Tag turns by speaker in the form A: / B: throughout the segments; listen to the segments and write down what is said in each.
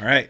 A: All right.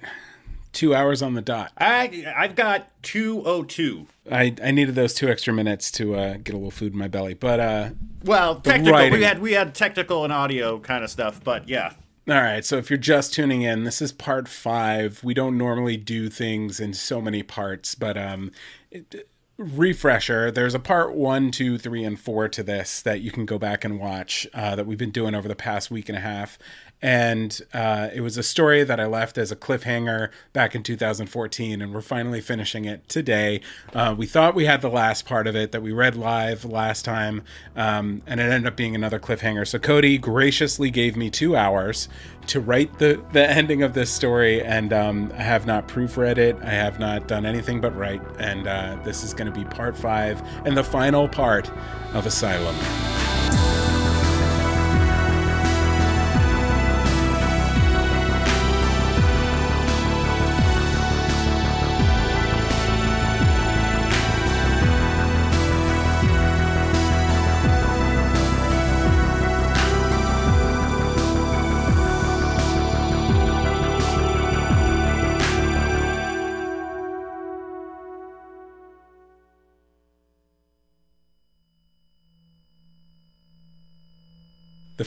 A: Two hours on the dot.
B: I I've got two oh two.
A: I, I needed those two extra minutes to uh, get a little food in my belly. But uh,
B: Well, technical.
A: writing.
B: We had we had technical and audio kind of stuff, but yeah.
A: All right, so if you're just tuning in, this is part five. We don't normally do things in so many parts, but um, it, refresher. There's a part one, two, three, and four to this that you can go back and watch uh, that we've been doing over the past week and a half. And uh, it was a story that I left as a cliffhanger back in 2014, and we're finally finishing it today. Uh, we thought we had the last part of it that we read live last time, um, and it ended up being another cliffhanger. So Cody graciously gave me two hours to write the the ending of this story, and um, I have not proofread it. I have not done anything but write, and uh, this is going to be part five and the final part of Asylum.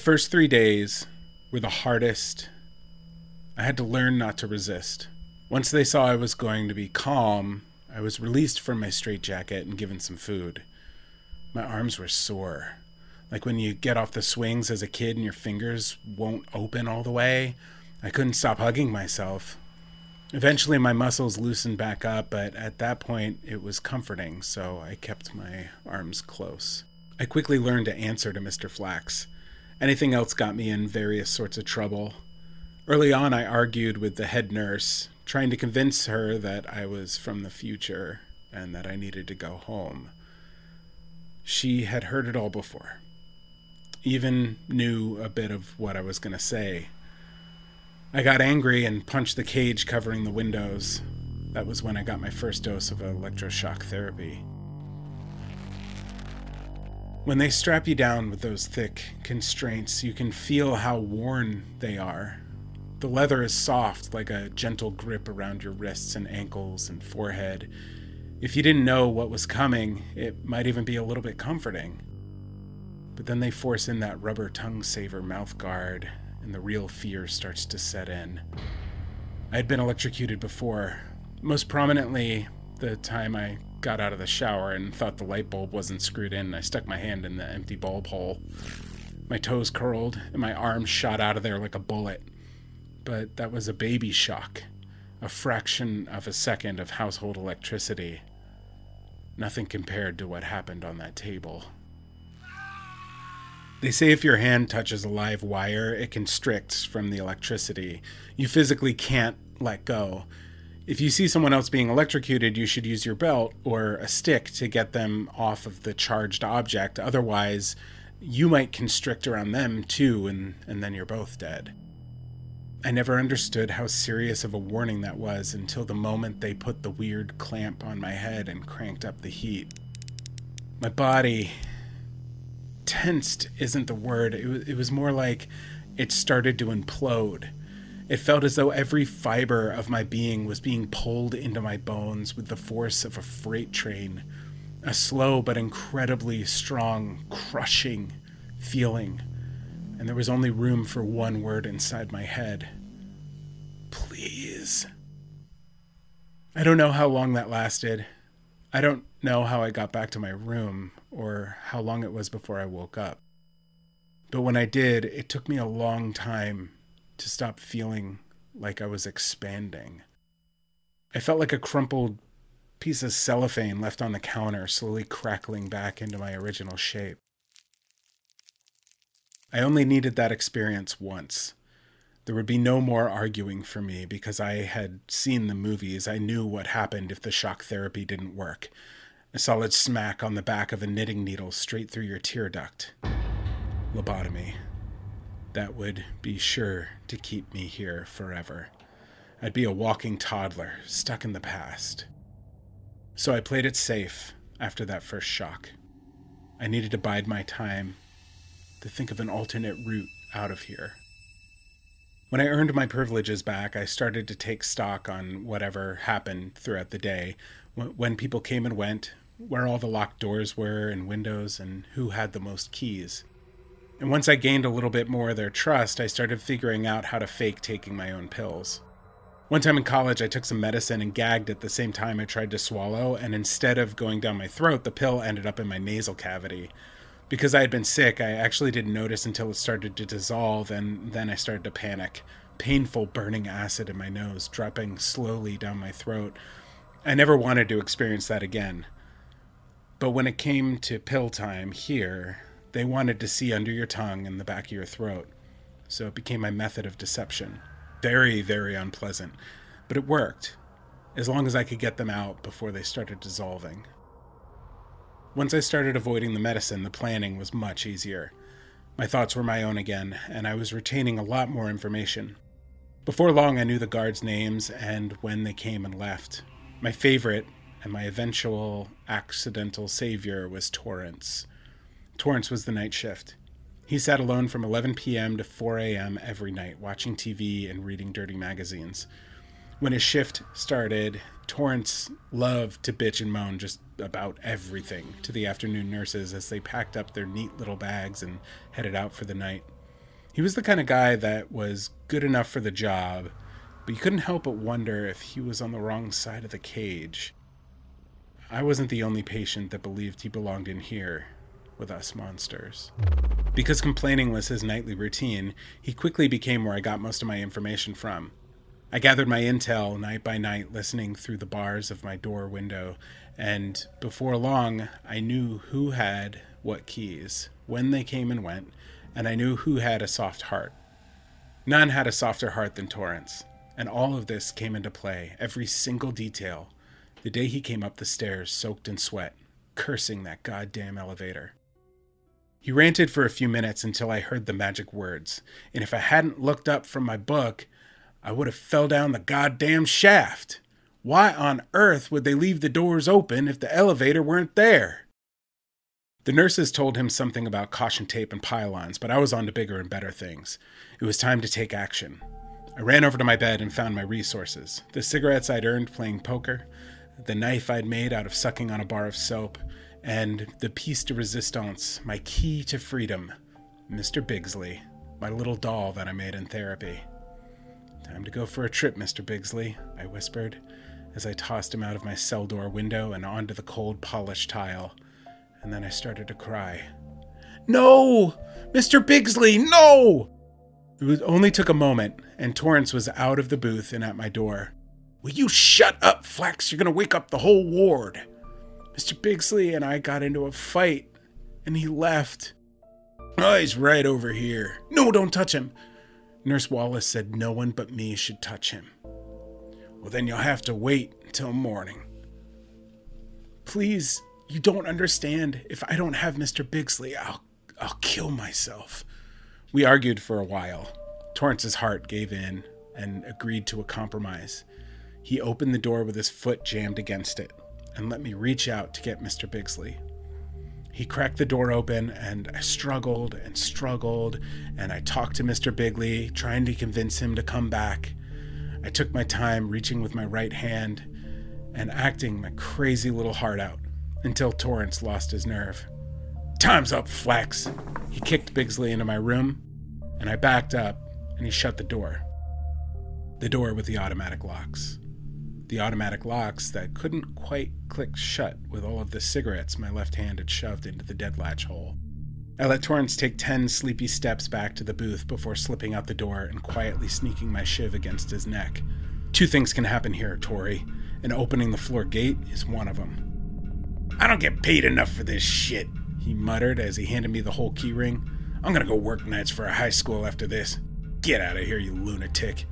A: First three days were the hardest. I had to learn not to resist. Once they saw I was going to be calm, I was released from my straitjacket and given some food. My arms were sore, like when you get off the swings as a kid and your fingers won't open all the way. I couldn't stop hugging myself. Eventually, my muscles loosened back up, but at that point, it was comforting, so I kept my arms close. I quickly learned to answer to Mr. Flax. Anything else got me in various sorts of trouble. Early on, I argued with the head nurse, trying to convince her that I was from the future and that I needed to go home. She had heard it all before, even knew a bit of what I was going to say. I got angry and punched the cage covering the windows. That was when I got my first dose of electroshock therapy. When they strap you down with those thick constraints, you can feel how worn they are. The leather is soft, like a gentle grip around your wrists and ankles and forehead. If you didn't know what was coming, it might even be a little bit comforting. But then they force in that rubber tongue saver mouth guard, and the real fear starts to set in. I had been electrocuted before, most prominently the time I got out of the shower and thought the light bulb wasn't screwed in. I stuck my hand in the empty bulb hole. My toes curled and my arm shot out of there like a bullet. But that was a baby shock, a fraction of a second of household electricity. Nothing compared to what happened on that table. They say if your hand touches a live wire, it constricts from the electricity. You physically can't let go. If you see someone else being electrocuted, you should use your belt or a stick to get them off of the charged object. Otherwise, you might constrict around them too, and, and then you're both dead. I never understood how serious of a warning that was until the moment they put the weird clamp on my head and cranked up the heat. My body tensed isn't the word. It was, it was more like it started to implode. It felt as though every fiber of my being was being pulled into my bones with the force of a freight train. A slow but incredibly strong, crushing feeling. And there was only room for one word inside my head Please. I don't know how long that lasted. I don't know how I got back to my room or how long it was before I woke up. But when I did, it took me a long time to stop feeling like I was expanding. I felt like a crumpled piece of cellophane left on the counter, slowly crackling back into my original shape. I only needed that experience once. There would be no more arguing for me because I had seen the movies. I knew what happened if the shock therapy didn't work. A solid smack on the back of a knitting needle straight through your tear duct. Lobotomy. That would be sure to keep me here forever. I'd be a walking toddler, stuck in the past. So I played it safe after that first shock. I needed to bide my time to think of an alternate route out of here. When I earned my privileges back, I started to take stock on whatever happened throughout the day, when people came and went, where all the locked doors were and windows, and who had the most keys. And once I gained a little bit more of their trust, I started figuring out how to fake taking my own pills. One time in college, I took some medicine and gagged at the same time I tried to swallow, and instead of going down my throat, the pill ended up in my nasal cavity because I had been sick, I actually didn't notice until it started to dissolve, and then I started to panic. Painful burning acid in my nose, dropping slowly down my throat. I never wanted to experience that again. But when it came to pill time here, they wanted to see under your tongue and the back of your throat. So it became my method of deception. Very, very unpleasant. But it worked, as long as I could get them out before they started dissolving. Once I started avoiding the medicine, the planning was much easier. My thoughts were my own again, and I was retaining a lot more information. Before long, I knew the guards' names and when they came and left. My favorite, and my eventual accidental savior, was Torrance. Torrance was the night shift. He sat alone from 11 p.m. to 4 a.m. every night, watching TV and reading dirty magazines. When his shift started, Torrance loved to bitch and moan just about everything to the afternoon nurses as they packed up their neat little bags and headed out for the night. He was the kind of guy that was good enough for the job, but you couldn't help but wonder if he was on the wrong side of the cage. I wasn't the only patient that believed he belonged in here with us monsters. Because complaining was his nightly routine, he quickly became where I got most of my information from. I gathered my intel night by night, listening through the bars of my door window, and before long, I knew who had what keys, when they came and went, and I knew who had a soft heart. None had a softer heart than Torrance, and all of this came into play, every single detail, the day he came up the stairs soaked in sweat, cursing that goddamn elevator. He ranted for a few minutes until I heard the magic words, and if I hadn't looked up from my book, I would have fell down the goddamn shaft. Why on earth would they leave the doors open if the elevator weren't there? The nurses told him something about caution tape and pylons, but I was on to bigger and better things. It was time to take action. I ran over to my bed and found my resources the cigarettes I'd earned playing poker, the knife I'd made out of sucking on a bar of soap, and the piece de resistance, my key to freedom, Mr. Bigsley, my little doll that I made in therapy. Time to go for a trip, Mr. Bigsley, I whispered as I tossed him out of my cell door window and onto the cold, polished tile. And then I started to cry. No! Mr. Bigsley, no! It was, only took a moment, and Torrance was out of the booth and at my door. Will you shut up, Flex? You're gonna wake up the whole ward. Mr. Bigsley and I got into a fight, and he left. Oh, he's right over here. No, don't touch him. Nurse Wallace said no one but me should touch him. Well, then you'll have to wait until morning. Please, you don't understand. If I don't have Mr. Bigsley, I'll I'll kill myself. We argued for a while. Torrance's heart gave in and agreed to a compromise. He opened the door with his foot jammed against it and let me reach out to get Mr. Bigsley. He cracked the door open, and I struggled and struggled, and I talked to Mr. Bigsley, trying to convince him to come back. I took my time, reaching with my right hand and acting my crazy little heart out until Torrance lost his nerve. Time's up, Flex! He kicked Bigsley into my room, and I backed up, and he shut the door. The door with the automatic locks the automatic locks that couldn't quite click shut with all of the cigarettes my left hand had shoved into the dead latch hole. I let Torrance take ten sleepy steps back to the booth before slipping out the door and quietly sneaking my shiv against his neck. Two things can happen here, Tori, and opening the floor gate is one of them. I don't get paid enough for this shit, he muttered as he handed me the whole keyring. I'm gonna go work nights for a high school after this. Get out of here, you lunatic.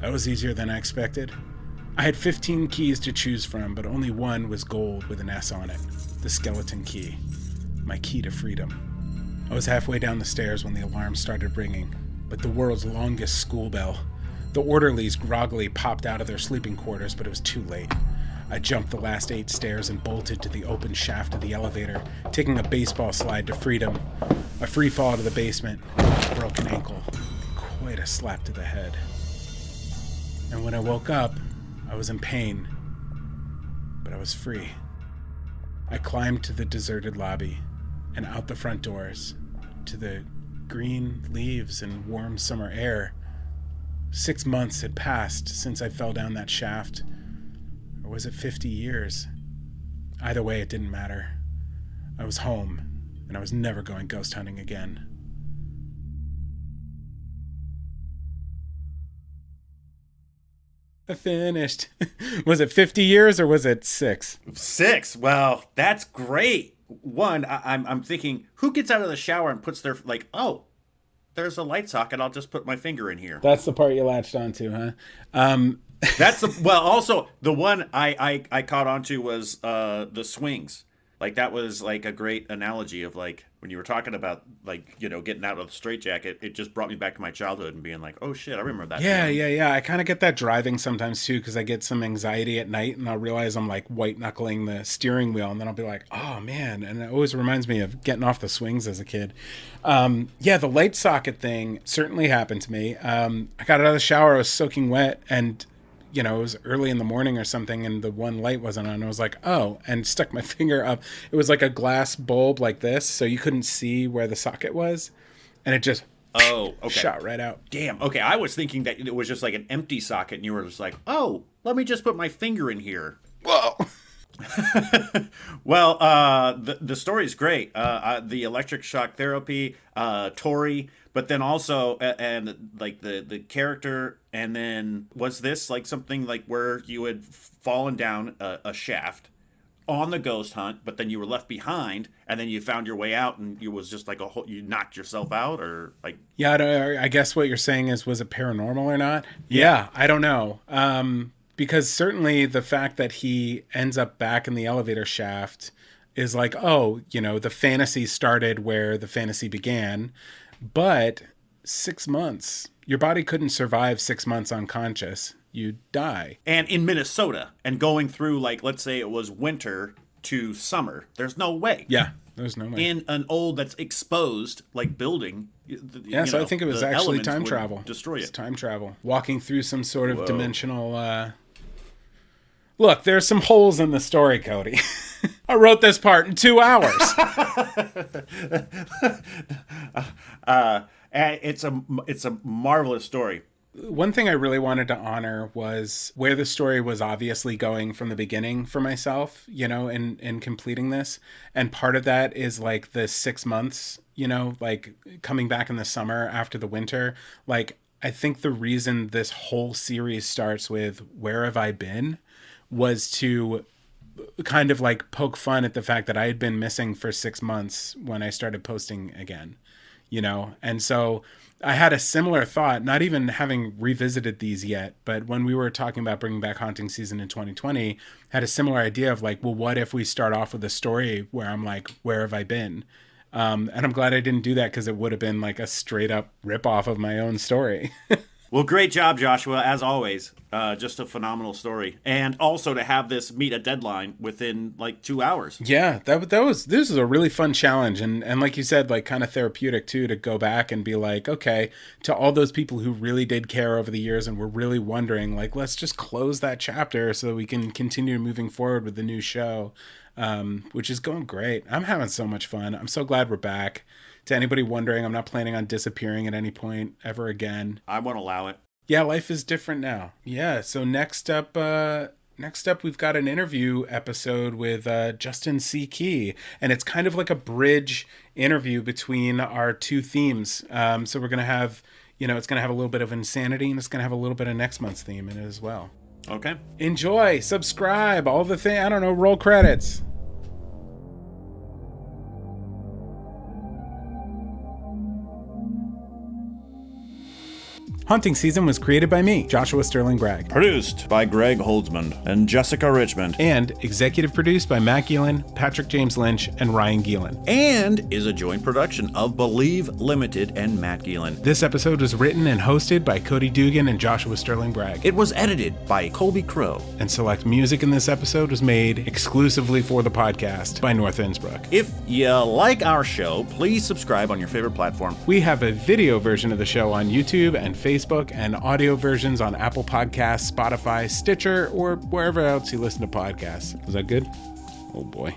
A: That was easier than I expected. I had 15 keys to choose from, but only one was gold with an S on it the skeleton key. My key to freedom. I was halfway down the stairs when the alarm started ringing, but the world's longest school bell. The orderlies groggily popped out of their sleeping quarters, but it was too late. I jumped the last eight stairs and bolted to the open shaft of the elevator, taking a baseball slide to freedom. A free fall to the basement, a broken ankle, quite a a slap to the head. And when I woke up, I was in pain, but I was free. I climbed to the deserted lobby and out the front doors to the green leaves and warm summer air. Six months had passed since I fell down that shaft. Or was it 50 years? Either way, it didn't matter. I was home, and I was never going ghost hunting again. Finished. was it 50 years or was it six?
B: Six. Well, that's great. One, I, I'm I'm thinking, who gets out of the shower and puts their like, oh, there's a light socket. I'll just put my finger in here.
A: That's the part you latched onto, huh? Um,
B: That's the well. Also, the one I I, I caught onto was uh, the swings. Like that was like a great analogy of like when you were talking about like you know getting out of the straitjacket. It just brought me back to my childhood and being like, oh shit, I remember that.
A: yeah, yeah, yeah. I kind of get that driving sometimes too because I get some anxiety at night and I'll realize I'm like white knuckling the steering wheel and then I'll be like, oh man. And it always reminds me of getting off the swings as a kid. Um, yeah, the light socket thing certainly happened to me. Um, I got out of the shower, I was soaking wet and you know, it was early in the morning or something, and the one light wasn't on. I was like, oh, and stuck my finger up. It was like a glass bulb like this, so you couldn't see where the socket was, and it just
B: Oh, okay.
A: shot right out.
B: Damn. Okay, I was thinking that it was just like an empty socket, and you were just like, oh, let me just put my finger in here. Well, uh, the the is great. Uh, uh, the electric shock therapy, uh, Tori, but then also uh, and like the the character, and then was this like something like where you had fallen down a, a shaft on the ghost hunt, but then you were left behind, and then you found your way out, and you was just like a whole, you knocked yourself out, or like
A: Yeah, I, I guess what you're saying is, was it paranormal or not? Yeah, I don't know. Um, because certainly the fact that he ends up back in the elevator shaft is like, oh, you know, the fantasy started where the fantasy began, but six months, your body couldn't survive six months unconscious. You die.
B: and in Minnesota, and going through like let's say it was winter to summer. There's no way.
A: Yeah, there's no way.
B: in an old that's exposed like building. the-
A: Yeah,
B: you
A: so I think it was actually time travel.
B: Destroy
A: It's
B: it.
A: time travel. Walking through some sort of
B: Whoa.
A: dimensional. Uh... Look, there's some holes in the story, Cody. I wrote this part in two hours.
B: And uh, uh, it's a it's a marvelous story.
A: One thing I really wanted to honor was where the story was obviously going from the beginning for myself, you know, in in completing this. And part of that is like the 6 months, you know, like coming back in the summer after the winter. Like I think the reason this whole series starts with where have I been was to kind of like poke fun at the fact that I had been missing for 6 months when I started posting again you know? And so i had a similar thought not even having revisited these yet but when we were talking about bringing back haunting season in 2020 had a similar idea of like well what if we start off with a story where i'm like where have i been? Um, and i'm glad i didn't do that because it would have been like a straight up rip off of my own story
B: Well, great job, Joshua, as always. Uh, just a phenomenal story, and also to have this meet a deadline within like two hours.
A: Yeah, that that was this is a really fun challenge and and like you said like kind of therapeutic too to go back and be like okay to all those people who really did care over the years and were really wondering like let's just close that chapter so we can continue moving forward with the new show um, which is going great. I'm having so much fun. I'm so glad we're back. To anybody wondering, I'm not planning on disappearing at any point ever again.
B: I won't allow it.
A: yeah life is different now. Yeah so next up uh next up we've got an interview episode with uh justin c. Key and it's kind of like a bridge interview between our two themes. Um so we're gonna have you know it's gonna have a little bit of insanity and it's gonna have a little bit of next month's theme in it as well.
B: Okay.
A: enjoy subscribe all the thing i don't know roll credits Haunting Season was created by me, Joshua Sterling Bragg.
B: Produced by Greg Holdsman and Jessica Richmond,
A: and executive produced by Matt Geelan, Patrick James Lynch, and Ryan Geelan.
B: and is a joint production of Believe Limited and Matt Geelan.
A: This episode was written and hosted by Cody Dugan and Joshua Sterling Bragg.
B: It was edited by Colby Crow.
A: and select music in this episode was made exclusively for the podcast by North Innsbruck.
B: If you like our show, please subscribe on your favorite platform.
A: We have a video version of the show on YouTube and Facebook Facebook and audio versions on Apple Podcasts, Spotify, Stitcher, or wherever else you listen to podcasts. Was that good? Oh boy.